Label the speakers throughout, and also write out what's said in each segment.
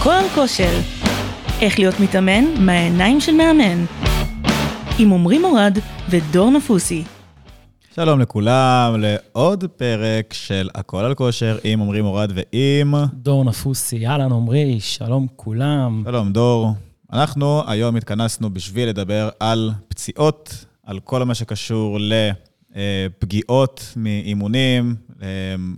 Speaker 1: הכל כושר. איך להיות מתאמן מהעיניים של מאמן. עם עמרי מורד ודור נפוסי.
Speaker 2: שלום לכולם, לעוד פרק של הכל על כושר עם עמרי מורד ועם...
Speaker 3: דור נפוסי, אהלן עמרי, שלום כולם.
Speaker 2: שלום דור. אנחנו היום התכנסנו בשביל לדבר על פציעות, על כל מה שקשור לפגיעות מאימונים,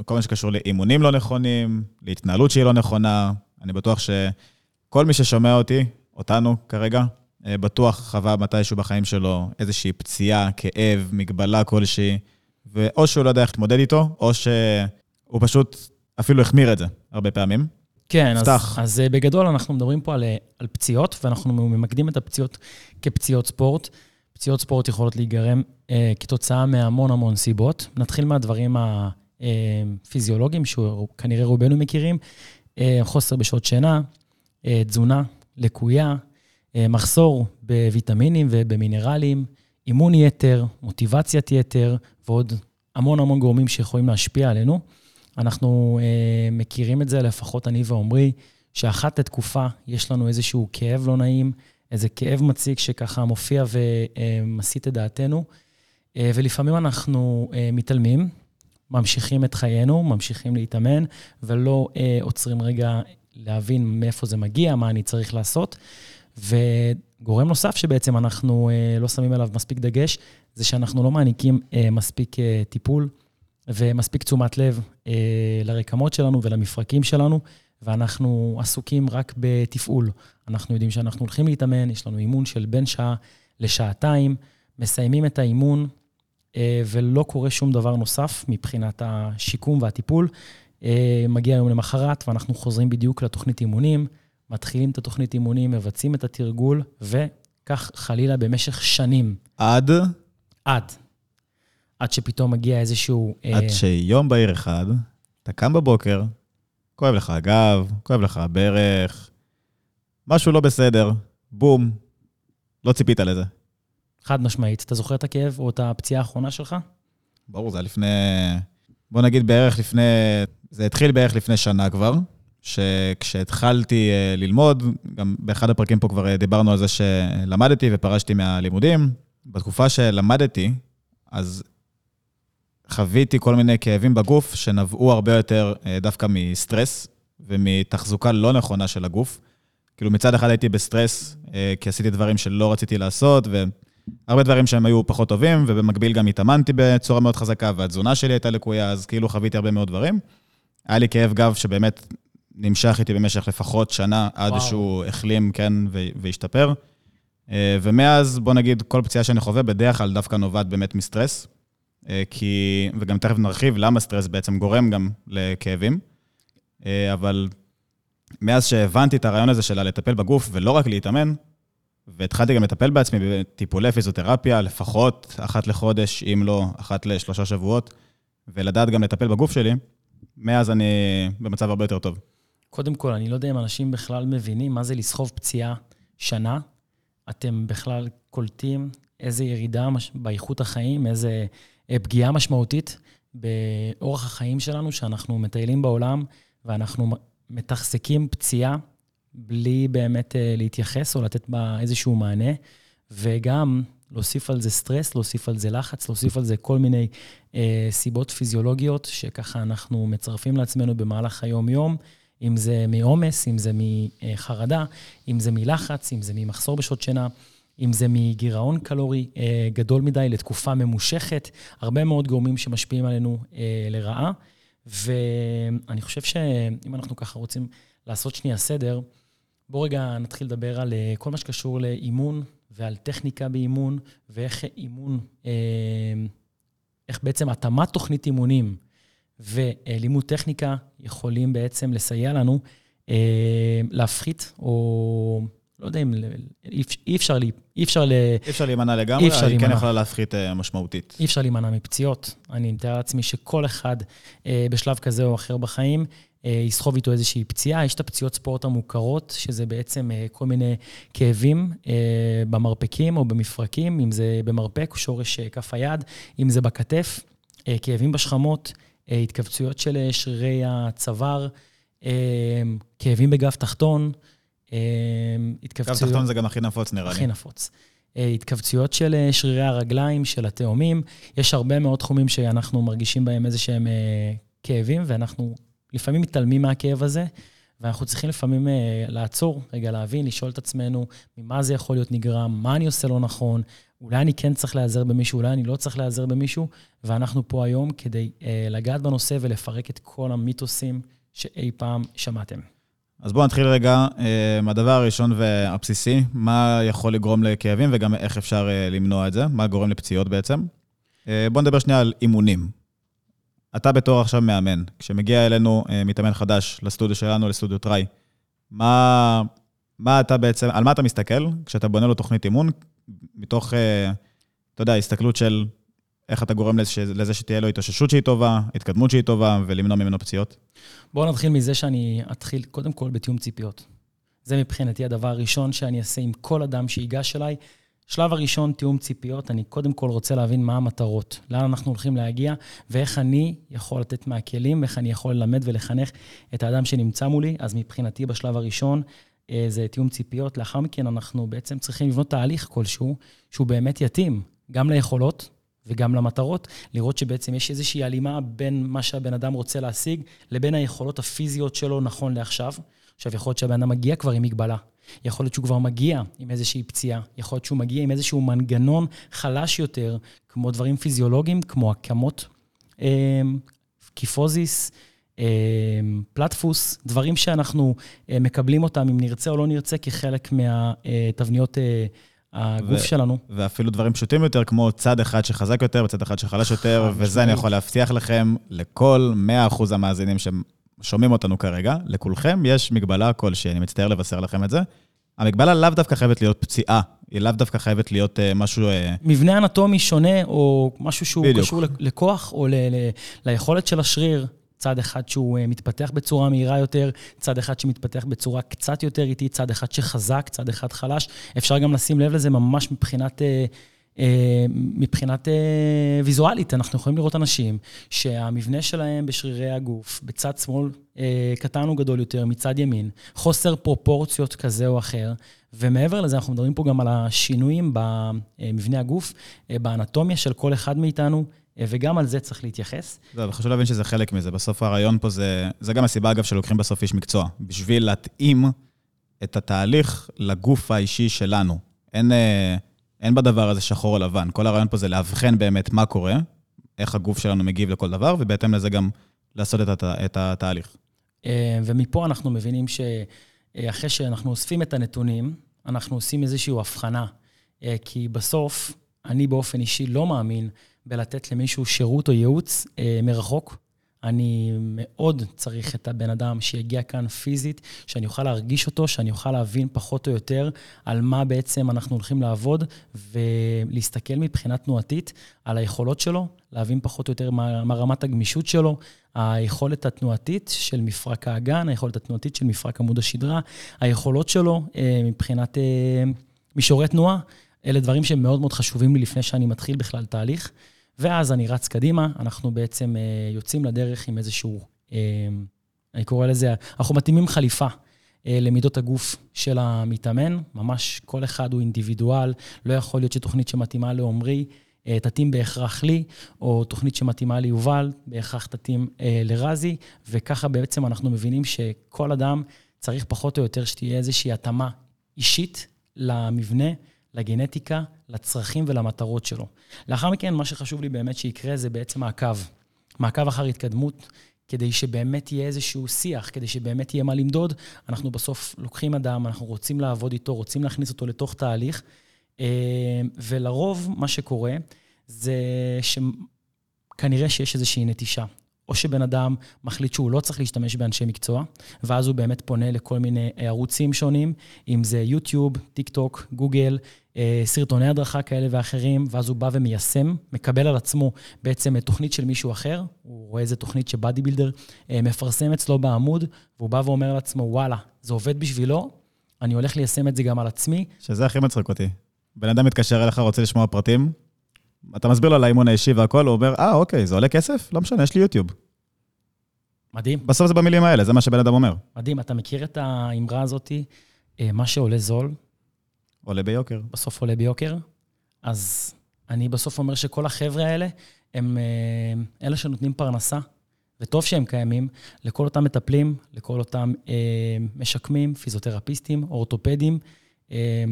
Speaker 2: כל מה שקשור לאימונים לא נכונים, להתנהלות שהיא לא נכונה. אני בטוח שכל מי ששומע אותי, אותנו כרגע, בטוח חווה מתישהו בחיים שלו איזושהי פציעה, כאב, מגבלה כלשהי, ואו שהוא לא יודע איך להתמודד איתו, או שהוא פשוט אפילו החמיר את זה הרבה פעמים.
Speaker 3: כן, אז, אז אה, בגדול אנחנו מדברים פה על, אה, על פציעות, ואנחנו ממקדים את הפציעות כפציעות ספורט. פציעות ספורט יכולות להיגרם אה, כתוצאה מהמון המון סיבות. נתחיל מהדברים הפיזיולוגיים, שכנראה רובנו מכירים, אה, חוסר בשעות שינה, אה, תזונה לקויה, אה, מחסור בוויטמינים ובמינרלים, אימון יתר, מוטיבציית יתר, ועוד המון המון גורמים שיכולים להשפיע עלינו. אנחנו אה, מכירים את זה, לפחות אני ועומרי, שאחת לתקופה יש לנו איזשהו כאב לא נעים, איזה כאב מציג שככה מופיע ומסיט את דעתנו, אה, ולפעמים אנחנו אה, מתעלמים, ממשיכים את חיינו, ממשיכים להתאמן, ולא אה, עוצרים רגע להבין מאיפה זה מגיע, מה אני צריך לעשות. וגורם נוסף שבעצם אנחנו אה, לא שמים עליו מספיק דגש, זה שאנחנו לא מעניקים אה, מספיק אה, טיפול ומספיק תשומת לב אה, לרקמות שלנו ולמפרקים שלנו, ואנחנו עסוקים רק בתפעול. אנחנו יודעים שאנחנו הולכים להתאמן, יש לנו אימון של בין שעה לשעתיים, מסיימים את האימון, ולא קורה שום דבר נוסף מבחינת השיקום והטיפול. אה, מגיע היום למחרת, ואנחנו חוזרים בדיוק לתוכנית אימונים, מתחילים את התוכנית אימונים, מבצעים את התרגול, וכך חלילה במשך שנים.
Speaker 2: עד?
Speaker 3: עד. עד שפתאום מגיע איזשהו...
Speaker 2: אה, עד שיום בהיר אחד, אתה קם בבוקר, כואב לך הגב, כואב לך הברך, משהו לא בסדר, בום, לא ציפית לזה.
Speaker 3: חד משמעית. אתה זוכר את הכאב או את הפציעה האחרונה שלך?
Speaker 2: ברור, זה היה לפני... בוא נגיד בערך לפני... זה התחיל בערך לפני שנה כבר, שכשהתחלתי אה, ללמוד, גם באחד הפרקים פה כבר אה, דיברנו על זה שלמדתי ופרשתי מהלימודים. בתקופה שלמדתי, אז חוויתי כל מיני כאבים בגוף שנבעו הרבה יותר אה, דווקא מסטרס ומתחזוקה לא נכונה של הגוף. כאילו מצד אחד הייתי בסטרס, כי עשיתי דברים שלא רציתי לעשות, והרבה דברים שהם היו פחות טובים, ובמקביל גם התאמנתי בצורה מאוד חזקה, והתזונה שלי הייתה לקויה, אז כאילו חוויתי הרבה מאוד דברים. היה לי כאב גב שבאמת נמשך איתי במשך לפחות שנה, עד וואו. שהוא החלים, כן, והשתפר. ומאז, בוא נגיד, כל פציעה שאני חווה בדרך כלל דווקא נובעת באמת מסטרס. כי, וגם תכף נרחיב למה סטרס בעצם גורם גם לכאבים. אבל מאז שהבנתי את הרעיון הזה של לטפל בגוף ולא רק להתאמן, והתחלתי גם לטפל בעצמי בטיפולי פיזיותרפיה, לפחות אחת לחודש, אם לא אחת לשלושה שבועות, ולדעת גם לטפל בגוף שלי, מאז אני במצב הרבה יותר טוב.
Speaker 3: קודם כל, אני לא יודע אם אנשים בכלל מבינים מה זה לסחוב פציעה שנה. אתם בכלל קולטים איזה ירידה באיכות החיים, איזה אה, פגיעה משמעותית באורח החיים שלנו, שאנחנו מטיילים בעולם ואנחנו מתחזקים פציעה בלי באמת uh, להתייחס או לתת בה איזשהו מענה, וגם להוסיף על זה סטרס, להוסיף על זה לחץ, להוסיף על זה כל מיני uh, סיבות פיזיולוגיות, שככה אנחנו מצרפים לעצמנו במהלך היום-יום, אם זה מעומס, אם זה מחרדה, אם זה מלחץ, אם זה ממחסור בשעות שינה. אם זה מגירעון קלורי אה, גדול מדי לתקופה ממושכת, הרבה מאוד גורמים שמשפיעים עלינו אה, לרעה. ואני חושב שאם אנחנו ככה רוצים לעשות שנייה סדר, בואו רגע נתחיל לדבר על אה, כל מה שקשור לאימון ועל טכניקה באימון, ואיך אימון, אה, איך בעצם התאמת תוכנית אימונים ולימוד טכניקה יכולים בעצם לסייע לנו אה, להפחית, או לא יודע אם, אי אפשר, אי אפשר,
Speaker 2: אי אפשר להימנע לגמרי, היא כן יכולה להפחית משמעותית.
Speaker 3: אי אפשר להימנע מפציעות. אני מתאר לעצמי שכל אחד בשלב כזה או אחר בחיים יסחוב איתו איזושהי פציעה. יש את הפציעות ספורט המוכרות, שזה בעצם אה, כל מיני כאבים אה, במרפקים או במפרקים, אם זה במרפק שורש כף היד, אם זה בכתף, כאבים בשכמות, התכווצויות של שרירי הצוואר, כאבים בגב תחתון,
Speaker 2: התכווצויות... גב תחתון זה גם הכי נפוץ נראה לי.
Speaker 3: הכי נפוץ. התכווצויות של שרירי הרגליים, של התאומים. יש הרבה מאוד תחומים שאנחנו מרגישים בהם איזה שהם כאבים, ואנחנו לפעמים מתעלמים מהכאב הזה, ואנחנו צריכים לפעמים לעצור, רגע להבין, לשאול את עצמנו ממה זה יכול להיות נגרם, מה אני עושה לא נכון, אולי אני כן צריך להיעזר במישהו, אולי אני לא צריך להיעזר במישהו, ואנחנו פה היום כדי אה, לגעת בנושא ולפרק את כל המיתוסים שאי פעם שמעתם.
Speaker 2: אז בואו נתחיל רגע אה, מהדבר הראשון והבסיסי, מה יכול לגרום לכאבים וגם איך אפשר אה, למנוע את זה, מה גורם לפציעות בעצם. אה, בואו נדבר שנייה על אימונים. אתה בתור עכשיו מאמן, כשמגיע אלינו אה, מתאמן חדש לסטודיו שלנו, לסטודיו טראי, מה, מה אתה בעצם, על מה אתה מסתכל כשאתה בונה לו תוכנית אימון, מתוך, אה, אתה יודע, הסתכלות של איך אתה גורם לזה, לזה שתהיה לו התאוששות שהיא טובה, התקדמות שהיא טובה, ולמנוע ממנו פציעות?
Speaker 3: בואו נתחיל מזה שאני אתחיל קודם כל בתיאום ציפיות. זה מבחינתי הדבר הראשון שאני אעשה עם כל אדם שיגש אליי. שלב הראשון, תיאום ציפיות, אני קודם כל רוצה להבין מה המטרות, לאן אנחנו הולכים להגיע, ואיך אני יכול לתת מהכלים, ואיך אני יכול ללמד ולחנך את האדם שנמצא מולי. אז מבחינתי, בשלב הראשון, אה, זה תיאום ציפיות. לאחר מכן אנחנו בעצם צריכים לבנות תהליך כלשהו, שהוא באמת יתאים גם ליכולות וגם למטרות, לראות שבעצם יש איזושהי הלימה בין מה שהבן אדם רוצה להשיג לבין היכולות הפיזיות שלו נכון לעכשיו. עכשיו, יכול להיות שהבן אדם מגיע כבר עם מגבלה. יכול להיות שהוא כבר מגיע עם איזושהי פציעה, יכול להיות שהוא מגיע עם איזשהו מנגנון חלש יותר, כמו דברים פיזיולוגיים, כמו הקמות, אה, קיפוזיס, אמ, פלטפוס, דברים שאנחנו אה, מקבלים אותם, אם נרצה או לא נרצה, כחלק מהתבניות אה, הגוף ו- שלנו.
Speaker 2: ואפילו דברים פשוטים יותר, כמו צד אחד שחזק יותר וצד אחד שחלש יותר, וזה אני יכול להבטיח לכם, לכל 100% המאזינים ששומעים אותנו כרגע, לכולכם יש מגבלה כלשהי, אני מצטער לבשר לכם את זה. המגבלה לאו דווקא חייבת להיות פציעה, היא לאו דווקא חייבת להיות uh, משהו... Uh...
Speaker 3: מבנה אנטומי שונה, או משהו שהוא בדיוק. קשור לכוח, או ל- ל- ליכולת של השריר. צד אחד שהוא אה, מתפתח בצורה מהירה יותר, צד אחד שמתפתח בצורה קצת יותר איטית, צד אחד שחזק, צד אחד חלש. אפשר גם לשים לב לזה ממש מבחינת... אה, אה, מבחינת ויזואלית, אנחנו יכולים לראות אנשים שהמבנה שלהם בשרירי הגוף, בצד שמאל קטן או גדול יותר, מצד ימין, חוסר פרופורציות כזה או אחר, ומעבר לזה, אנחנו מדברים פה גם על השינויים במבנה הגוף, באנטומיה של כל אחד מאיתנו. אה, וגם על זה צריך להתייחס.
Speaker 2: לא, אבל חשוב להבין שזה חלק מזה. בסוף הרעיון פה זה, זה גם הסיבה, אגב, שלוקחים בסוף איש מקצוע. בשביל להתאים את התהליך לגוף האישי שלנו. אין, אה, אין בדבר הזה שחור או לבן. כל הרעיון פה זה לאבחן באמת מה קורה, איך הגוף שלנו מגיב לכל דבר, ובהתאם לזה גם לעשות את, הת, את התהליך.
Speaker 3: אה, ומפה אנחנו מבינים שאחרי שאנחנו אוספים את הנתונים, אנחנו עושים איזושהי הבחנה. כי בסוף, אני באופן אישי לא מאמין בלתת למישהו שירות או ייעוץ אה, מרחוק. אני מאוד צריך את הבן אדם שיגיע כאן פיזית, שאני אוכל להרגיש אותו, שאני אוכל להבין פחות או יותר על מה בעצם אנחנו הולכים לעבוד, ולהסתכל מבחינה תנועתית על היכולות שלו, להבין פחות או יותר מה, מה רמת הגמישות שלו, היכולת התנועתית של מפרק האגן, היכולת התנועתית של מפרק עמוד השדרה, היכולות שלו אה, מבחינת אה, מישורי תנועה. אלה דברים שהם מאוד מאוד חשובים לי לפני שאני מתחיל בכלל תהליך. ואז אני רץ קדימה, אנחנו בעצם אה, יוצאים לדרך עם איזשהו, אה, אני קורא לזה, אנחנו מתאימים חליפה. אה, למידות הגוף של המתאמן, ממש כל אחד הוא אינדיבידואל, לא יכול להיות שתוכנית שמתאימה לעומרי תתאים בהכרח לי, או תוכנית שמתאימה ליובל, בהכרח תתאים לרזי, וככה בעצם אנחנו מבינים שכל אדם צריך פחות או יותר שתהיה איזושהי התאמה אישית למבנה לגנטיקה, לצרכים ולמטרות שלו. לאחר מכן, מה שחשוב לי באמת שיקרה זה בעצם מעקב. מעקב אחר התקדמות, כדי שבאמת יהיה איזשהו שיח, כדי שבאמת יהיה מה למדוד. אנחנו בסוף לוקחים אדם, אנחנו רוצים לעבוד איתו, רוצים להכניס אותו לתוך תהליך, אה, ולרוב מה שקורה זה שכנראה שיש איזושהי נטישה. או שבן אדם מחליט שהוא לא צריך להשתמש באנשי מקצוע, ואז הוא באמת פונה לכל מיני ערוצים שונים, אם זה יוטיוב, טיק טוק, גוגל, סרטוני הדרכה כאלה ואחרים, ואז הוא בא ומיישם, מקבל על עצמו בעצם תוכנית של מישהו אחר, הוא רואה איזה תוכנית שבאדי בילדר אה, מפרסם אצלו בעמוד, והוא בא ואומר לעצמו, וואלה, זה עובד בשבילו, אני הולך ליישם את זה גם על עצמי.
Speaker 2: שזה הכי מצחיק אותי. בן אדם מתקשר אליך, רוצה לשמוע פרטים, אתה מסביר לו על האימון האישי והכול, הוא אומר, אה, אוקיי, זה עולה כסף? לא משנה, יש לי יוטיוב.
Speaker 3: מדהים.
Speaker 2: בסוף זה במילים האלה, זה מה שבן אדם אומר.
Speaker 3: מדהים. אתה מכיר את האמרה הזאתי, אה, מה שעולה זול,
Speaker 2: עולה ביוקר.
Speaker 3: בסוף עולה ביוקר? אז אני בסוף אומר שכל החבר'ה האלה, הם אה, אלה שנותנים פרנסה, וטוב שהם קיימים, לכל אותם מטפלים, לכל אותם אה, משקמים, פיזיותרפיסטים, אורתופדים. אה,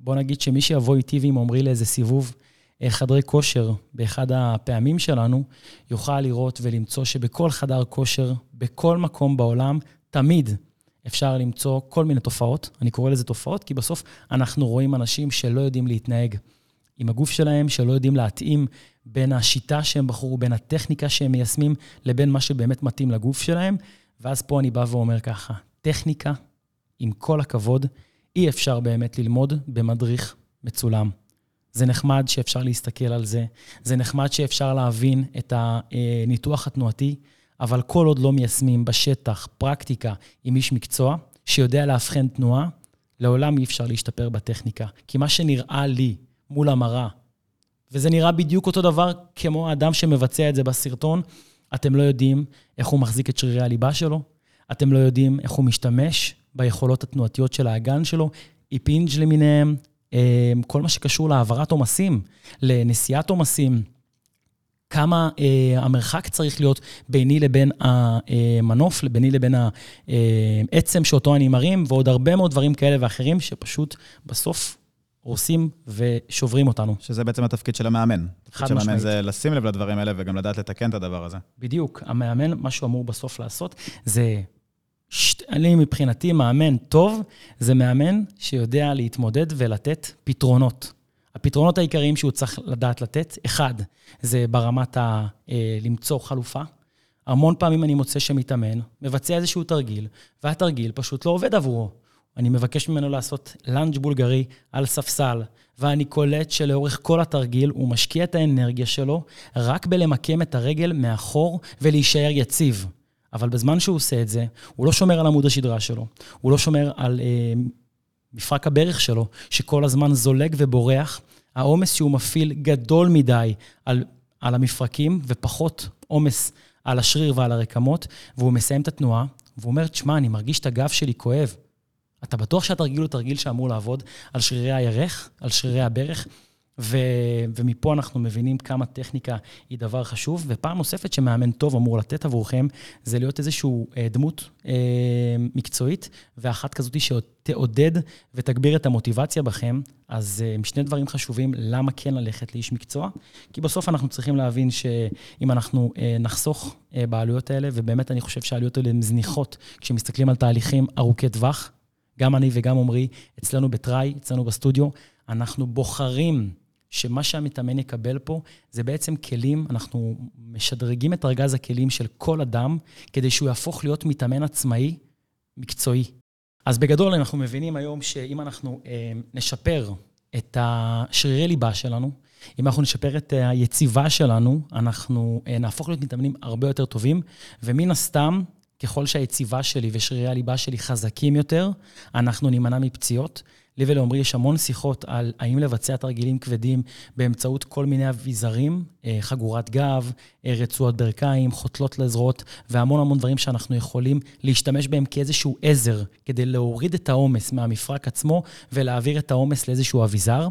Speaker 3: בוא נגיד שמי שיבוא איתי ועם עמרי לאיזה סיבוב אה, חדרי כושר באחד הפעמים שלנו, יוכל לראות ולמצוא שבכל חדר כושר, בכל מקום בעולם, תמיד אפשר למצוא כל מיני תופעות. אני קורא לזה תופעות, כי בסוף אנחנו רואים אנשים שלא יודעים להתנהג עם הגוף שלהם, שלא יודעים להתאים בין השיטה שהם בחרו, בין הטכניקה שהם מיישמים, לבין מה שבאמת מתאים לגוף שלהם. ואז פה אני בא ואומר ככה, טכניקה, עם כל הכבוד, אי אפשר באמת ללמוד במדריך מצולם. זה נחמד שאפשר להסתכל על זה, זה נחמד שאפשר להבין את הניתוח התנועתי, אבל כל עוד לא מיישמים בשטח פרקטיקה עם איש מקצוע שיודע לאבחן תנועה, לעולם אי אפשר להשתפר בטכניקה. כי מה שנראה לי מול המראה, וזה נראה בדיוק אותו דבר כמו האדם שמבצע את זה בסרטון, אתם לא יודעים איך הוא מחזיק את שרירי הליבה שלו, אתם לא יודעים איך הוא משתמש ביכולות התנועתיות של האגן שלו, hip hinge למיניהם, אה, כל מה שקשור להעברת עומסים, לנשיאת עומסים, כמה אה, המרחק צריך להיות ביני לבין המנוף, ביני לבין העצם שאותו אני מרים, ועוד הרבה מאוד דברים כאלה ואחרים, שפשוט בסוף הורסים ושוברים אותנו.
Speaker 2: שזה בעצם התפקיד של המאמן.
Speaker 3: חד
Speaker 2: התפקיד של המאמן
Speaker 3: משמעית.
Speaker 2: זה לשים לב לדברים האלה וגם לדעת לתקן את הדבר הזה.
Speaker 3: בדיוק. המאמן, מה שהוא אמור בסוף לעשות, זה... שת- אני מבחינתי, מאמן טוב, זה מאמן שיודע להתמודד ולתת פתרונות. הפתרונות העיקריים שהוא צריך לדעת לתת, אחד, זה ברמת ה... אה, למצוא חלופה. המון פעמים אני מוצא שמתאמן, מבצע איזשהו תרגיל, והתרגיל פשוט לא עובד עבורו. אני מבקש ממנו לעשות לאנג' בולגרי על ספסל, ואני קולט שלאורך כל התרגיל הוא משקיע את האנרגיה שלו רק בלמקם את הרגל מאחור ולהישאר יציב. אבל בזמן שהוא עושה את זה, הוא לא שומר על עמוד השדרה שלו, הוא לא שומר על אה, מפרק הברך שלו, שכל הזמן זולג ובורח. העומס שהוא מפעיל גדול מדי על, על המפרקים, ופחות עומס על השריר ועל הרקמות, והוא מסיים את התנועה, והוא אומר, תשמע, אני מרגיש את הגב שלי כואב. אתה בטוח שהתרגיל הוא תרגיל שאמור לעבוד על שרירי הירך, על שרירי הברך? ו, ומפה אנחנו מבינים כמה טכניקה היא דבר חשוב. ופעם נוספת שמאמן טוב אמור לתת עבורכם, זה להיות איזושהי אה, דמות אה, מקצועית, ואחת כזאת שתעודד ותגביר את המוטיבציה בכם. אז אה, שני דברים חשובים, למה כן ללכת לאיש מקצוע? כי בסוף אנחנו צריכים להבין שאם אנחנו אה, נחסוך אה, בעלויות האלה, ובאמת אני חושב שהעלויות האלה הן זניחות כשמסתכלים על תהליכים ארוכי טווח, גם אני וגם עמרי, אצלנו בטראי, אצלנו בסטודיו, אנחנו בוחרים שמה שהמתאמן יקבל פה זה בעצם כלים, אנחנו משדרגים את ארגז הכלים של כל אדם, כדי שהוא יהפוך להיות מתאמן עצמאי, מקצועי. אז בגדול אנחנו מבינים היום שאם אנחנו אה, נשפר את השרירי ליבה שלנו, אם אנחנו נשפר את היציבה שלנו, אנחנו אה, נהפוך להיות מתאמנים הרבה יותר טובים, ומן הסתם, ככל שהיציבה שלי ושרירי הליבה שלי חזקים יותר, אנחנו נימנע מפציעות. לי ולעמרי יש המון שיחות על האם לבצע תרגילים כבדים באמצעות כל מיני אביזרים, אה, חגורת גב, אה, רצועות ברכיים, חותלות לזרועות, והמון המון דברים שאנחנו יכולים להשתמש בהם כאיזשהו עזר, כדי להוריד את העומס מהמפרק עצמו ולהעביר את העומס לאיזשהו אביזר.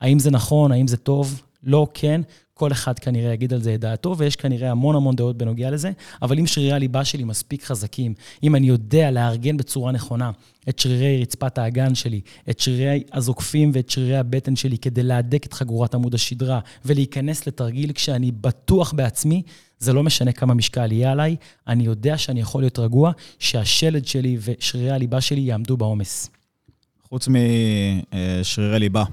Speaker 3: האם זה נכון, האם זה טוב? לא, כן. כל אחד כנראה יגיד על זה את דעתו, ויש כנראה המון המון דעות בנוגע לזה, אבל אם שרירי הליבה שלי מספיק חזקים, אם אני יודע לארגן בצורה נכונה את שרירי רצפת האגן שלי, את שרירי הזוקפים ואת שרירי הבטן שלי כדי להדק את חגורת עמוד השדרה ולהיכנס לתרגיל כשאני בטוח בעצמי, זה לא משנה כמה משקל יהיה עליי, אני יודע שאני יכול להיות רגוע, שהשלד שלי ושרירי הליבה שלי יעמדו בעומס.
Speaker 2: חוץ משרירי ליבה,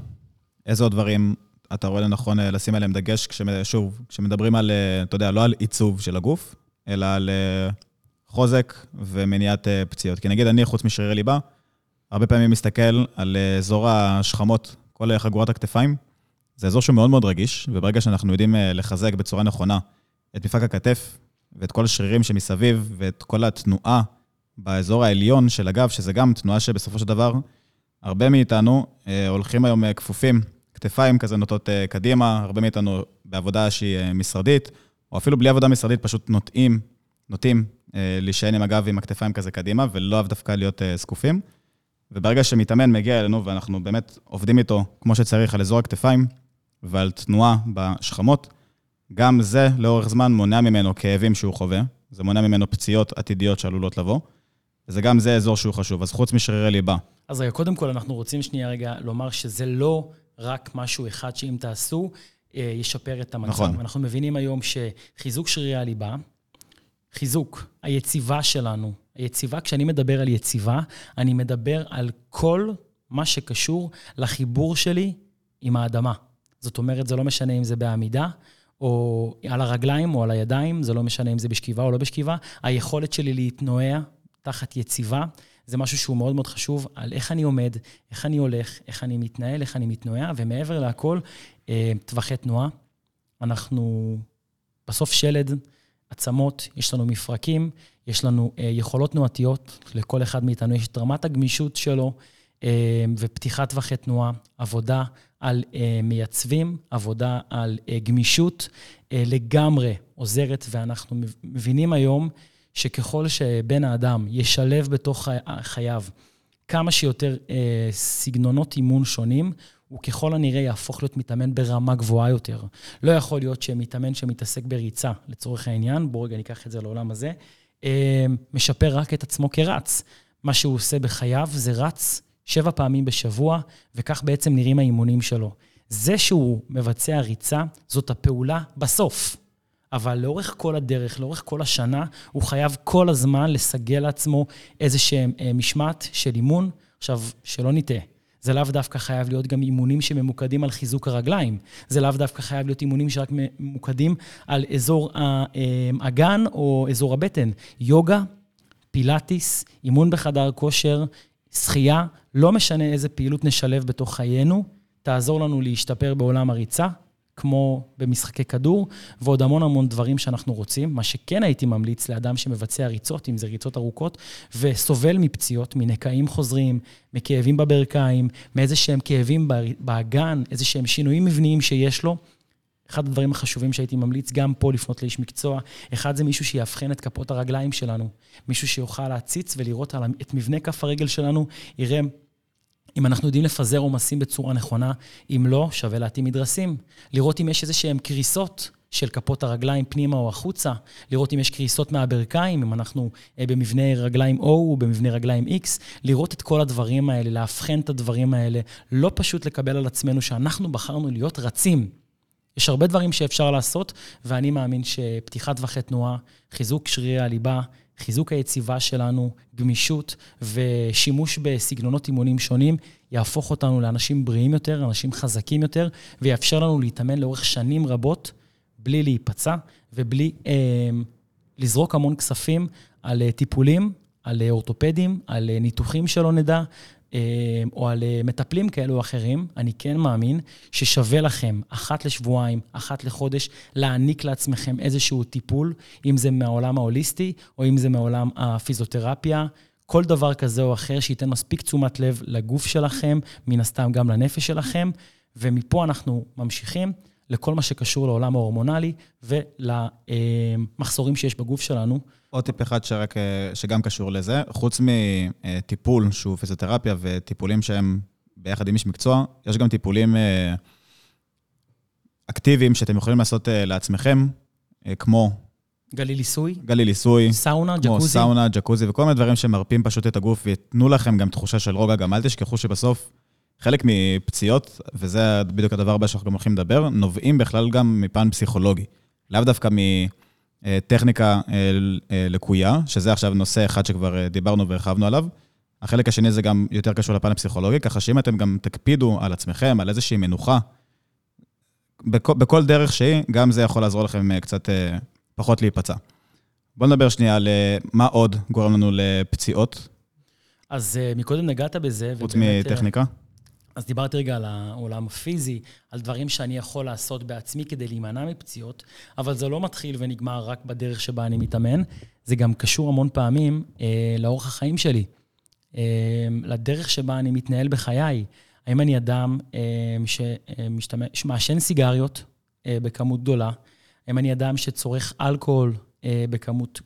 Speaker 2: איזה עוד דברים אתה רואה לנכון אה, לשים עליהם דגש, שוב, כשמדברים על, אה, אתה יודע, לא על עיצוב של הגוף, אלא על אה, חוזק ומניעת פציעות. כי נגיד אני, חוץ משרירי ליבה, הרבה פעמים מסתכל על אזור השכמות, כל חגורת הכתפיים, זה אזור שהוא מאוד מאוד רגיש, וברגע שאנחנו יודעים לחזק בצורה נכונה את מפרק הכתף ואת כל השרירים שמסביב ואת כל התנועה באזור העליון של הגב, שזה גם תנועה שבסופו של דבר, הרבה מאיתנו הולכים היום כפופים כתפיים כזה נוטות uh, קדימה, הרבה מאיתנו בעבודה שהיא uh, משרדית, או אפילו בלי עבודה משרדית, פשוט נוטים, נוטים אה, להישען עם הגב ועם הכתפיים כזה קדימה, ולא דווקא להיות אה, זקופים. וברגע שמתאמן מגיע אלינו, ואנחנו באמת עובדים איתו כמו שצריך על אזור הכתפיים ועל תנועה בשכמות, גם זה לאורך זמן מונע ממנו כאבים שהוא חווה, זה מונע ממנו פציעות עתידיות שעלולות לבוא, וזה גם זה אזור שהוא חשוב. אז חוץ משרירי ליבה.
Speaker 3: אז רגע, קודם כל, אנחנו רוצים שנייה רגע לומר שזה לא רק משהו אחד שאם תעשו, אה, ישפר את המצב.
Speaker 2: נכון.
Speaker 3: אנחנו מבינים היום שחיזוק שרירי הליבה, חיזוק, היציבה שלנו, היציבה, כשאני מדבר על יציבה, אני מדבר על כל מה שקשור לחיבור שלי עם האדמה. זאת אומרת, זה לא משנה אם זה בעמידה, או על הרגליים או על הידיים, זה לא משנה אם זה בשכיבה או לא בשכיבה. היכולת שלי להתנועע תחת יציבה, זה משהו שהוא מאוד מאוד חשוב, על איך אני עומד, איך אני הולך, איך אני מתנהל, איך אני מתנועע, ומעבר להכל, אה, טווחי תנועה. אנחנו בסוף שלד, עצמות, יש לנו מפרקים, יש לנו אה, יכולות תנועתיות, לכל אחד מאיתנו יש את רמת הגמישות שלו, אה, ופתיחת טווחי תנועה, עבודה על מייצבים, עבודה על גמישות, לגמרי עוזרת, ואנחנו מבינים היום שככל שבן האדם ישלב בתוך חייו כמה שיותר אה, סגנונות אימון שונים, הוא ככל הנראה יהפוך להיות מתאמן ברמה גבוהה יותר. לא יכול להיות שמתאמן שמתעסק בריצה, לצורך העניין, בואו רגע ניקח את זה לעולם הזה, אה, משפר רק את עצמו כרץ. מה שהוא עושה בחייו זה רץ שבע פעמים בשבוע, וכך בעצם נראים האימונים שלו. זה שהוא מבצע ריצה, זאת הפעולה בסוף. אבל לאורך כל הדרך, לאורך כל השנה, הוא חייב כל הזמן לסגל לעצמו איזה שהם אה, משמעת של אימון. עכשיו, שלא נטעה, זה לאו דווקא חייב להיות גם אימונים שממוקדים על חיזוק הרגליים. זה לאו דווקא חייב להיות אימונים שרק ממוקדים על אזור האגן אה, או אזור הבטן. יוגה, פילאטיס, אימון בחדר כושר, שחייה, לא משנה איזה פעילות נשלב בתוך חיינו, תעזור לנו להשתפר בעולם הריצה, כמו במשחקי כדור, ועוד המון המון דברים שאנחנו רוצים. מה שכן הייתי ממליץ לאדם שמבצע ריצות, אם זה ריצות ארוכות, וסובל מפציעות, מנקעים חוזרים, מכאבים בברכיים, מאיזה שהם כאבים באגן, איזה שהם שינויים מבניים שיש לו, אחד הדברים החשובים שהייתי ממליץ גם פה לפנות לאיש מקצוע, אחד זה מישהו שיאבחן את כפות הרגליים שלנו. מישהו שיוכל להציץ ולראות את מבנה כף הרגל שלנו, יראה אם אנחנו יודעים לפזר עומסים בצורה נכונה, אם לא, שווה להתאים מדרסים. לראות אם יש איזה שהן קריסות של כפות הרגליים פנימה או החוצה, לראות אם יש קריסות מהברכיים, אם אנחנו אה, במבנה רגליים O או במבנה רגליים X, לראות את כל הדברים האלה, לאבחן את הדברים האלה, לא פשוט לקבל על עצמנו שאנחנו בחרנו להיות רצים. יש הרבה דברים שאפשר לעשות, ואני מאמין שפתיחת טווחי תנועה, חיזוק שרירי הליבה, חיזוק היציבה שלנו, גמישות ושימוש בסגנונות אימונים שונים, יהפוך אותנו לאנשים בריאים יותר, אנשים חזקים יותר, ויאפשר לנו להתאמן לאורך שנים רבות, בלי להיפצע ובלי אה, לזרוק המון כספים על אה, טיפולים, על אה, אורתופדים, על אה, ניתוחים שלא נדע, או על אה, מטפלים כאלו או אחרים, אני כן מאמין ששווה לכם אחת לשבועיים, אחת לחודש, להעניק לעצמכם איזשהו טיפול, אם זה מהעולם ההוליסטי, או אם זה מעולם הפיזיותרפיה. כל דבר כזה או אחר שייתן מספיק תשומת לב לגוף שלכם, מן הסתם גם לנפש שלכם, ומפה אנחנו ממשיכים לכל מה שקשור לעולם ההורמונלי ולמחסורים שיש בגוף שלנו.
Speaker 2: עוד טיפ אחד שרק, אה, שגם קשור לזה, חוץ מטיפול שהוא פיזיותרפיה וטיפולים שהם ביחד עם איש מקצוע, יש גם טיפולים אה, אקטיביים שאתם יכולים לעשות אה, לעצמכם, כמו...
Speaker 3: גליל עיסוי?
Speaker 2: גליל עיסוי.
Speaker 3: סאונה,
Speaker 2: כמו
Speaker 3: ג'קוזי?
Speaker 2: כמו סאונה, ג'קוזי וכל מיני דברים שמרפים פשוט את הגוף וייתנו לכם גם תחושה של רוגע. גם אל תשכחו שבסוף חלק מפציעות, וזה בדיוק הדבר הבא שאנחנו גם הולכים לדבר, נובעים בכלל גם מפן פסיכולוגי. לאו דווקא מטכניקה אה, אה, לקויה, שזה עכשיו נושא אחד שכבר אה, דיברנו והרחבנו עליו. החלק השני זה גם יותר קשור לפן הפסיכולוגי, ככה שאם אתם גם תקפידו על עצמכם, על איזושהי מנוחה, בכל, בכל דרך שהיא, גם זה יכול לעזור לכם קצת פחות להיפצע. בואו נדבר שנייה על מה עוד גורם לנו לפציעות.
Speaker 3: אז מקודם נגעת בזה.
Speaker 2: חוץ מטכניקה?
Speaker 3: אז דיברתי רגע על העולם הפיזי, על דברים שאני יכול לעשות בעצמי כדי להימנע מפציעות, אבל זה לא מתחיל ונגמר רק בדרך שבה אני מתאמן, זה גם קשור המון פעמים אה, לאורח החיים שלי, אה, לדרך שבה אני מתנהל בחיי. האם אני אדם אה, שמעשן סיגריות אה, בכמות גדולה? האם אני אדם שצורך אלכוהול אה, בכמות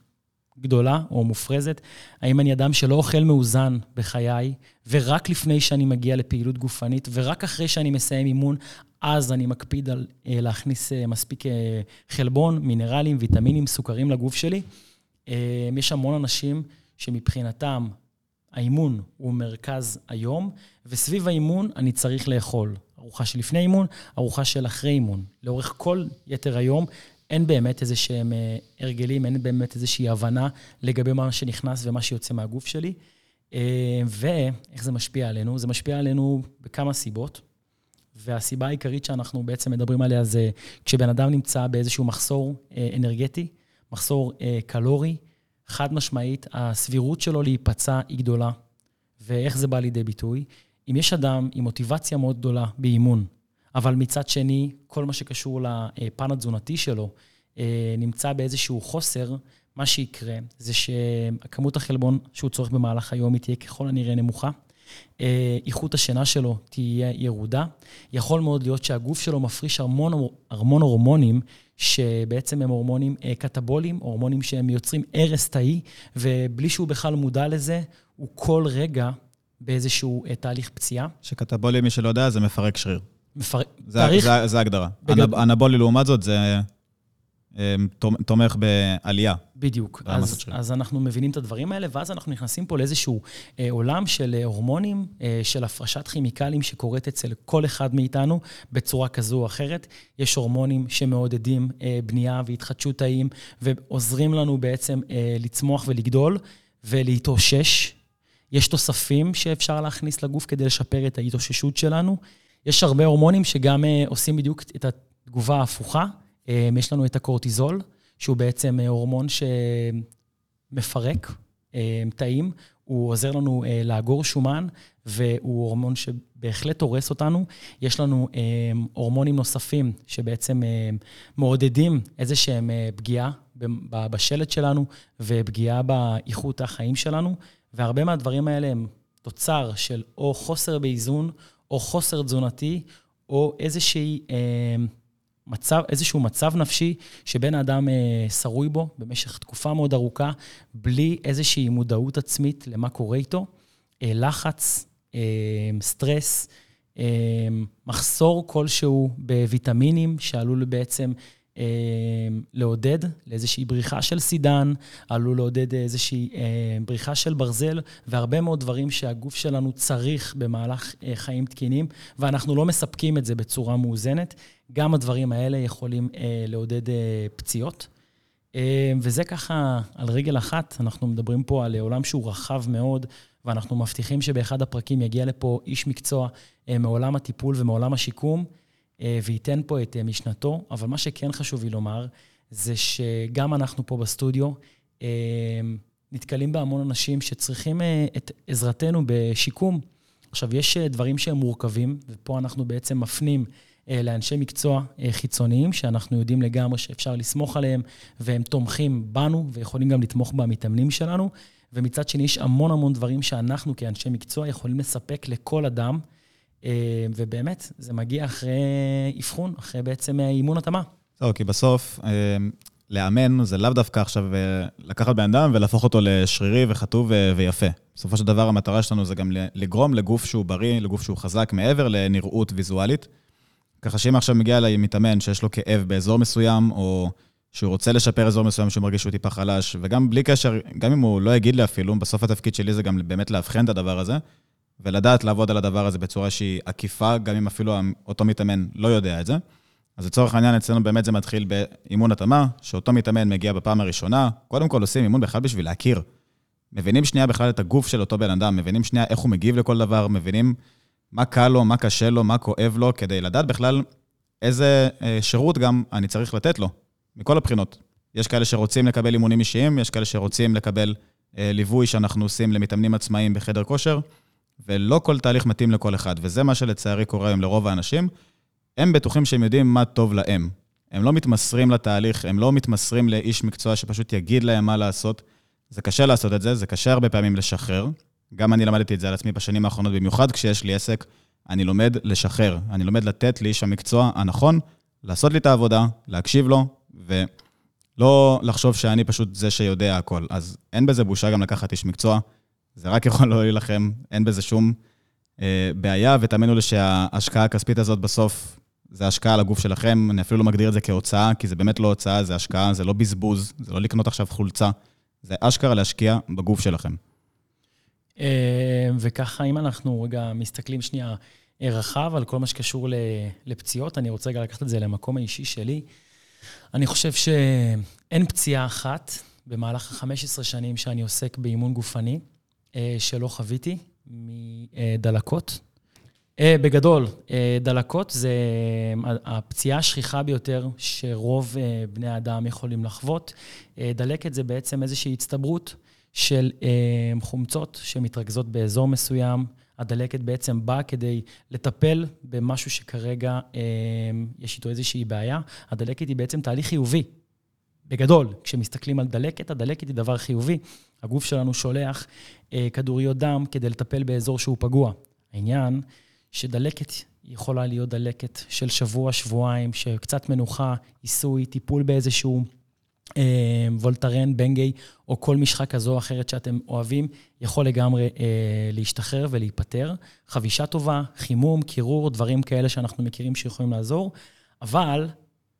Speaker 3: גדולה או מופרזת? האם אני אדם שלא אוכל מאוזן בחיי, ורק לפני שאני מגיע לפעילות גופנית, ורק אחרי שאני מסיים אימון, אז אני מקפיד על אה, להכניס אה, מספיק אה, חלבון, מינרלים, ויטמינים, סוכרים לגוף שלי? יש המון אנשים שמבחינתם האימון הוא מרכז היום, וסביב האימון אני צריך לאכול. ארוחה שלפני אימון, ארוחה של אחרי אימון. לאורך כל יתר היום אין באמת איזה שהם אה, הרגלים, אין באמת איזושהי הבנה לגבי מה שנכנס ומה שיוצא מהגוף שלי. אה, ואיך זה משפיע עלינו? זה משפיע עלינו בכמה סיבות. והסיבה העיקרית שאנחנו בעצם מדברים עליה זה כשבן אדם נמצא באיזשהו מחסור אה, אנרגטי, מחסור קלורי, חד משמעית, הסבירות שלו להיפצע היא גדולה. ואיך זה בא לידי ביטוי? אם יש אדם עם מוטיבציה מאוד גדולה באימון, אבל מצד שני, כל מה שקשור לפן התזונתי שלו אה, נמצא באיזשהו חוסר, מה שיקרה זה שכמות החלבון שהוא צורך במהלך היום היא תהיה ככל הנראה נמוכה. אה, איכות השינה שלו תהיה ירודה. יכול מאוד להיות שהגוף שלו מפריש המון, המון הורמונים, שבעצם הם הורמונים אה, קטבוליים, הורמונים שהם יוצרים הרס תאי, ובלי שהוא בכלל מודע לזה, הוא כל רגע באיזשהו תהליך פציעה.
Speaker 2: שקטבולי, מי שלא יודע, זה מפרק שריר.
Speaker 3: מפרק...
Speaker 2: זה, תאריך... זה, זה הגדרה. בגד... אנבולי, לעומת זאת, זה אמ, תומך בעלייה.
Speaker 3: בדיוק. אז, אז אנחנו מבינים את הדברים האלה, ואז אנחנו נכנסים פה לאיזשהו אה, עולם של אה, הורמונים, אה, של הפרשת כימיקלים שקורית אצל כל אחד מאיתנו בצורה כזו או אחרת. יש הורמונים שמעודדים אה, בנייה והתחדשות תאים, ועוזרים לנו בעצם אה, לצמוח ולגדול ולהתאושש. יש תוספים שאפשר להכניס לגוף כדי לשפר את ההתאוששות שלנו. יש הרבה הורמונים שגם אה, עושים בדיוק את התגובה ההפוכה. אה, יש לנו את הקורטיזול, שהוא בעצם אה, הורמון שמפרק תאים, הוא עוזר לנו לאגור שומן, והוא הורמון שבהחלט הורס אותנו. יש לנו הורמונים נוספים שבעצם מעודדים איזה שהם פגיעה בשלט שלנו ופגיעה באיכות החיים שלנו, והרבה מהדברים האלה הם תוצר של או חוסר באיזון, או חוסר תזונתי, או איזושהי, אה, מצב, איזשהו מצב נפשי שבן האדם אה, שרוי בו במשך תקופה מאוד ארוכה, בלי איזושהי מודעות עצמית למה קורה איתו. אה, לחץ, אה, סטרס, אה, מחסור כלשהו בוויטמינים שעלול בעצם אה, לעודד לאיזושהי בריחה של סידן, עלול לעודד איזושהי אה, בריחה של ברזל, והרבה מאוד דברים שהגוף שלנו צריך במהלך אה, חיים תקינים, ואנחנו לא מספקים את זה בצורה מאוזנת. גם הדברים האלה יכולים לעודד פציעות. וזה ככה על רגל אחת, אנחנו מדברים פה על עולם שהוא רחב מאוד, ואנחנו מבטיחים שבאחד הפרקים יגיע לפה איש מקצוע מעולם הטיפול ומעולם השיקום. אה, וייתן פה את אה, משנתו, אבל מה שכן חשוב לי לומר, זה שגם אנחנו פה בסטודיו אה, נתקלים בהמון אנשים שצריכים את עזרתנו בשיקום. עכשיו, יש דברים שהם מורכבים, ופה אנחנו בעצם מפנים לאנשי מקצוע חיצוניים, שאנחנו יודעים לגמרי שאפשר לסמוך עליהם, והם תומכים בנו ויכולים גם לתמוך במתאמנים שלנו. ומצד שני, יש המון המון דברים שאנחנו כאנשי מקצוע יכולים לספק לכל אדם. אה, ובאמת, זה מגיע אחרי אבחון, אחרי בעצם אימון התאמה.
Speaker 2: זהו, כי בסוף, אה, לאמן זה לאו דווקא עכשיו אה, לקחת בן אדם ולהפוך אותו לשרירי וחטוב ויפה. בסופו של דבר, המטרה שלנו זה גם לגרום לגוף שהוא בריא, לגוף שהוא חזק, מעבר לנראות ויזואלית. ככה שאם עכשיו מגיע אליי מתאמן שיש לו כאב באזור מסוים, או שהוא רוצה לשפר אזור מסוים שהוא מרגיש שהוא טיפה חלש, וגם בלי קשר, גם אם הוא לא יגיד לי אפילו, בסוף התפקיד שלי זה גם באמת לאבחן את הדבר הזה. ולדעת לעבוד על הדבר הזה בצורה שהיא עקיפה, גם אם אפילו אותו מתאמן לא יודע את זה. אז לצורך העניין, אצלנו באמת זה מתחיל באימון התאמה, שאותו מתאמן מגיע בפעם הראשונה, קודם כל עושים אימון בכלל בשביל להכיר. מבינים שנייה בכלל את הגוף של אותו בן אדם, מבינים שנייה איך הוא מגיב לכל דבר, מבינים מה קל לו, מה קשה לו, מה כואב לו, כדי לדעת בכלל איזה אה, שירות גם אני צריך לתת לו, מכל הבחינות. יש כאלה שרוצים לקבל אימונים אישיים, יש כאלה שרוצים לקבל אה, ליווי שאנחנו עושים למתאמנים עצמאיים בחדר כושר. ולא כל תהליך מתאים לכל אחד, וזה מה שלצערי קורה היום לרוב האנשים. הם בטוחים שהם יודעים מה טוב להם. הם לא מתמסרים לתהליך, הם לא מתמסרים לאיש מקצוע שפשוט יגיד להם מה לעשות. זה קשה לעשות את זה, זה קשה הרבה פעמים לשחרר. גם אני למדתי את זה על עצמי בשנים האחרונות, במיוחד כשיש לי עסק, אני לומד לשחרר. אני לומד לתת לאיש המקצוע הנכון, לעשות לי את העבודה, להקשיב לו, לא לחשוב שאני פשוט זה שיודע הכל. אז אין בזה בושה גם לקחת איש מקצוע, זה רק יכול להועיל לכם, אין בזה שום בעיה, ותאמינו לי שההשקעה הכספית הזאת בסוף, זה השקעה על הגוף שלכם, אני אפילו לא מגדיר את זה כהוצאה, כי זה באמת לא הוצאה, זה השקעה, זה לא בזבוז, זה לא לקנות עכשיו חולצה, זה אשכרה להשקיע בגוף שלכם.
Speaker 3: אה, וככה, אם אנחנו רגע מסתכלים שנייה אה, רחב על כל מה שקשור לפציעות, אני רוצה רגע לקחת את זה למקום האישי שלי. אני חושב שאין פציעה אחת במהלך ה-15 שנים שאני עוסק באימון גופני אה, שלא חוויתי מדלקות. בגדול, דלקות זה הפציעה השכיחה ביותר שרוב בני האדם יכולים לחוות. דלקת זה בעצם איזושהי הצטברות של אה, חומצות שמתרכזות באזור מסוים. הדלקת בעצם באה כדי לטפל במשהו שכרגע אה, יש איתו איזושהי בעיה. הדלקת היא בעצם תהליך חיובי. בגדול, כשמסתכלים על דלקת, הדלקת היא דבר חיובי. הגוף שלנו שולח אה, כדוריות דם כדי לטפל באזור שהוא פגוע. העניין שדלקת יכולה להיות דלקת של שבוע, שבועיים, שקצת מנוחה, עיסוי, טיפול באיזשהו אה, וולטרן, בנגיי, או כל משחה כזו או אחרת שאתם אוהבים, יכול לגמרי אה, להשתחרר ולהיפטר. חבישה טובה, חימום, קירור, דברים כאלה שאנחנו מכירים שיכולים לעזור, אבל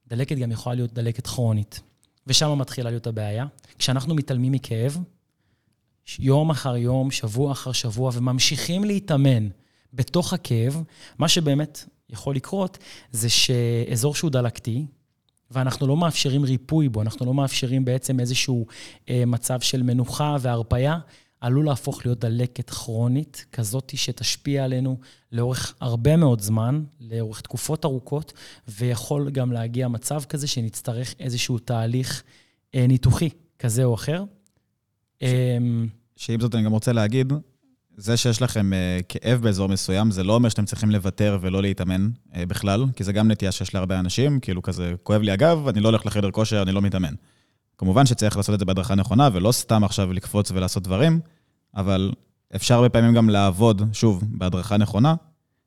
Speaker 3: דלקת גם יכולה להיות דלקת כרונית. ושם מתחילה להיות הבעיה. כשאנחנו מתעלמים מכאב, יום אחר יום, שבוע אחר שבוע, וממשיכים להתאמן בתוך הכאב, מה שבאמת יכול לקרות זה שאזור שהוא דלקתי, ואנחנו לא מאפשרים ריפוי בו, אנחנו לא מאפשרים בעצם איזשהו אה, מצב של מנוחה והרפייה, עלול להפוך להיות דלקת כרונית, כזאת שתשפיע עלינו לאורך הרבה מאוד זמן, לאורך תקופות ארוכות, ויכול גם להגיע מצב כזה שנצטרך איזשהו תהליך אה, ניתוחי כזה או אחר.
Speaker 2: ש... אה, שעם זאת, אני גם רוצה להגיד, זה שיש לכם uh, כאב באזור מסוים, זה לא אומר שאתם צריכים לוותר ולא להתאמן uh, בכלל, כי זה גם נטייה שיש להרבה אנשים, כאילו כזה, כואב לי הגב, אני לא הולך לחדר כושר, אני לא מתאמן. כמובן שצריך לעשות את זה בהדרכה נכונה, ולא סתם עכשיו לקפוץ ולעשות דברים, אבל אפשר הרבה פעמים גם לעבוד, שוב, בהדרכה נכונה,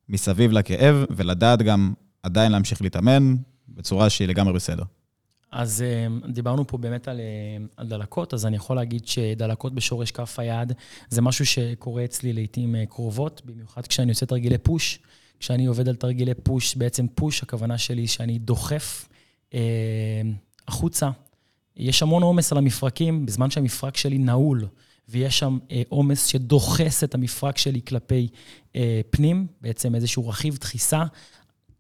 Speaker 2: מסביב לכאב, ולדעת גם עדיין להמשיך להתאמן בצורה שהיא לגמרי בסדר.
Speaker 3: אז אה, דיברנו פה באמת על, אה, על דלקות, אז אני יכול להגיד שדלקות בשורש כף היד זה משהו שקורה אצלי לעיתים אה, קרובות, במיוחד כשאני עושה תרגילי פוש. כשאני עובד על תרגילי פוש, בעצם פוש, הכוונה שלי שאני דוחף אה, החוצה. יש המון עומס על המפרקים, בזמן שהמפרק שלי נעול, ויש שם עומס אה, שדוחס את המפרק שלי כלפי אה, פנים, בעצם איזשהו רכיב דחיסה.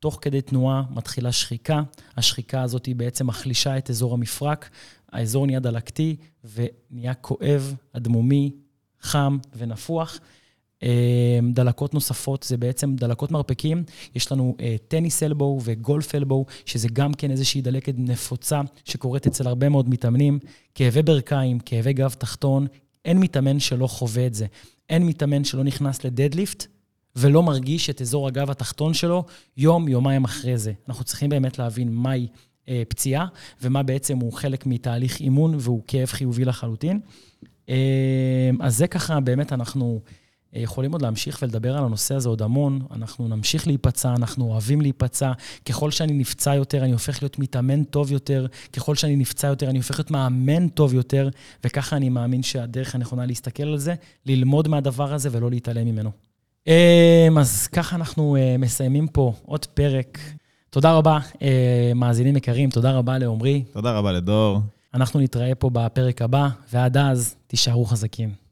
Speaker 3: תוך כדי תנועה מתחילה שחיקה. השחיקה הזאת היא בעצם מחלישה את אזור המפרק, האזור נהיה דלקתי ונהיה כואב, אדמומי, חם ונפוח. אה, דלקות נוספות זה בעצם דלקות מרפקים. יש לנו טניס אלבו וגולף אלבו, שזה גם כן איזושהי דלקת נפוצה שקורית אצל הרבה מאוד מתאמנים. כאבי ברכיים, כאבי גב תחתון, אין מתאמן שלא חווה את זה. אין מתאמן שלא נכנס לדדליפט ולא מרגיש את אזור הגב התחתון שלו יום, יומיים אחרי זה. אנחנו צריכים באמת להבין מהי אה, פציעה, ומה בעצם הוא חלק מתהליך אימון והוא כאב חיובי לחלוטין. אה, אז זה ככה, באמת אנחנו יכולים עוד להמשיך ולדבר על הנושא הזה עוד המון. אנחנו נמשיך להיפצע, אנחנו אוהבים להיפצע. ככל שאני נפצע יותר, אני הופך להיות מתאמן טוב יותר. ככל שאני נפצע יותר, אני הופך להיות מאמן טוב יותר. וככה אני מאמין שהדרך הנכונה להסתכל על זה, ללמוד מהדבר הזה ולא להתעלם ממנו. אמ, אז ככה אנחנו אה, מסיימים פה עוד פרק. תודה רבה, אה, מאזינים יקרים, תודה רבה לעומרי.
Speaker 2: תודה רבה לדור.
Speaker 3: אנחנו נתראה פה בפרק הבא, ועד אז, תישארו חזקים.